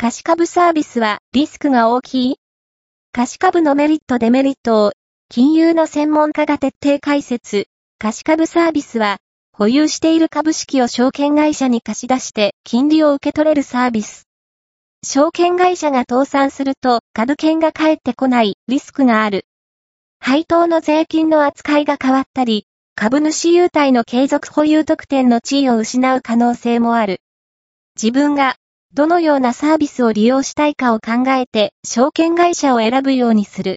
貸株サービスはリスクが大きい貸株のメリットデメリットを金融の専門家が徹底解説。貸株サービスは保有している株式を証券会社に貸し出して金利を受け取れるサービス。証券会社が倒産すると株券が返ってこないリスクがある。配当の税金の扱いが変わったり、株主優待の継続保有特典の地位を失う可能性もある。自分がどのようなサービスを利用したいかを考えて証券会社を選ぶようにする。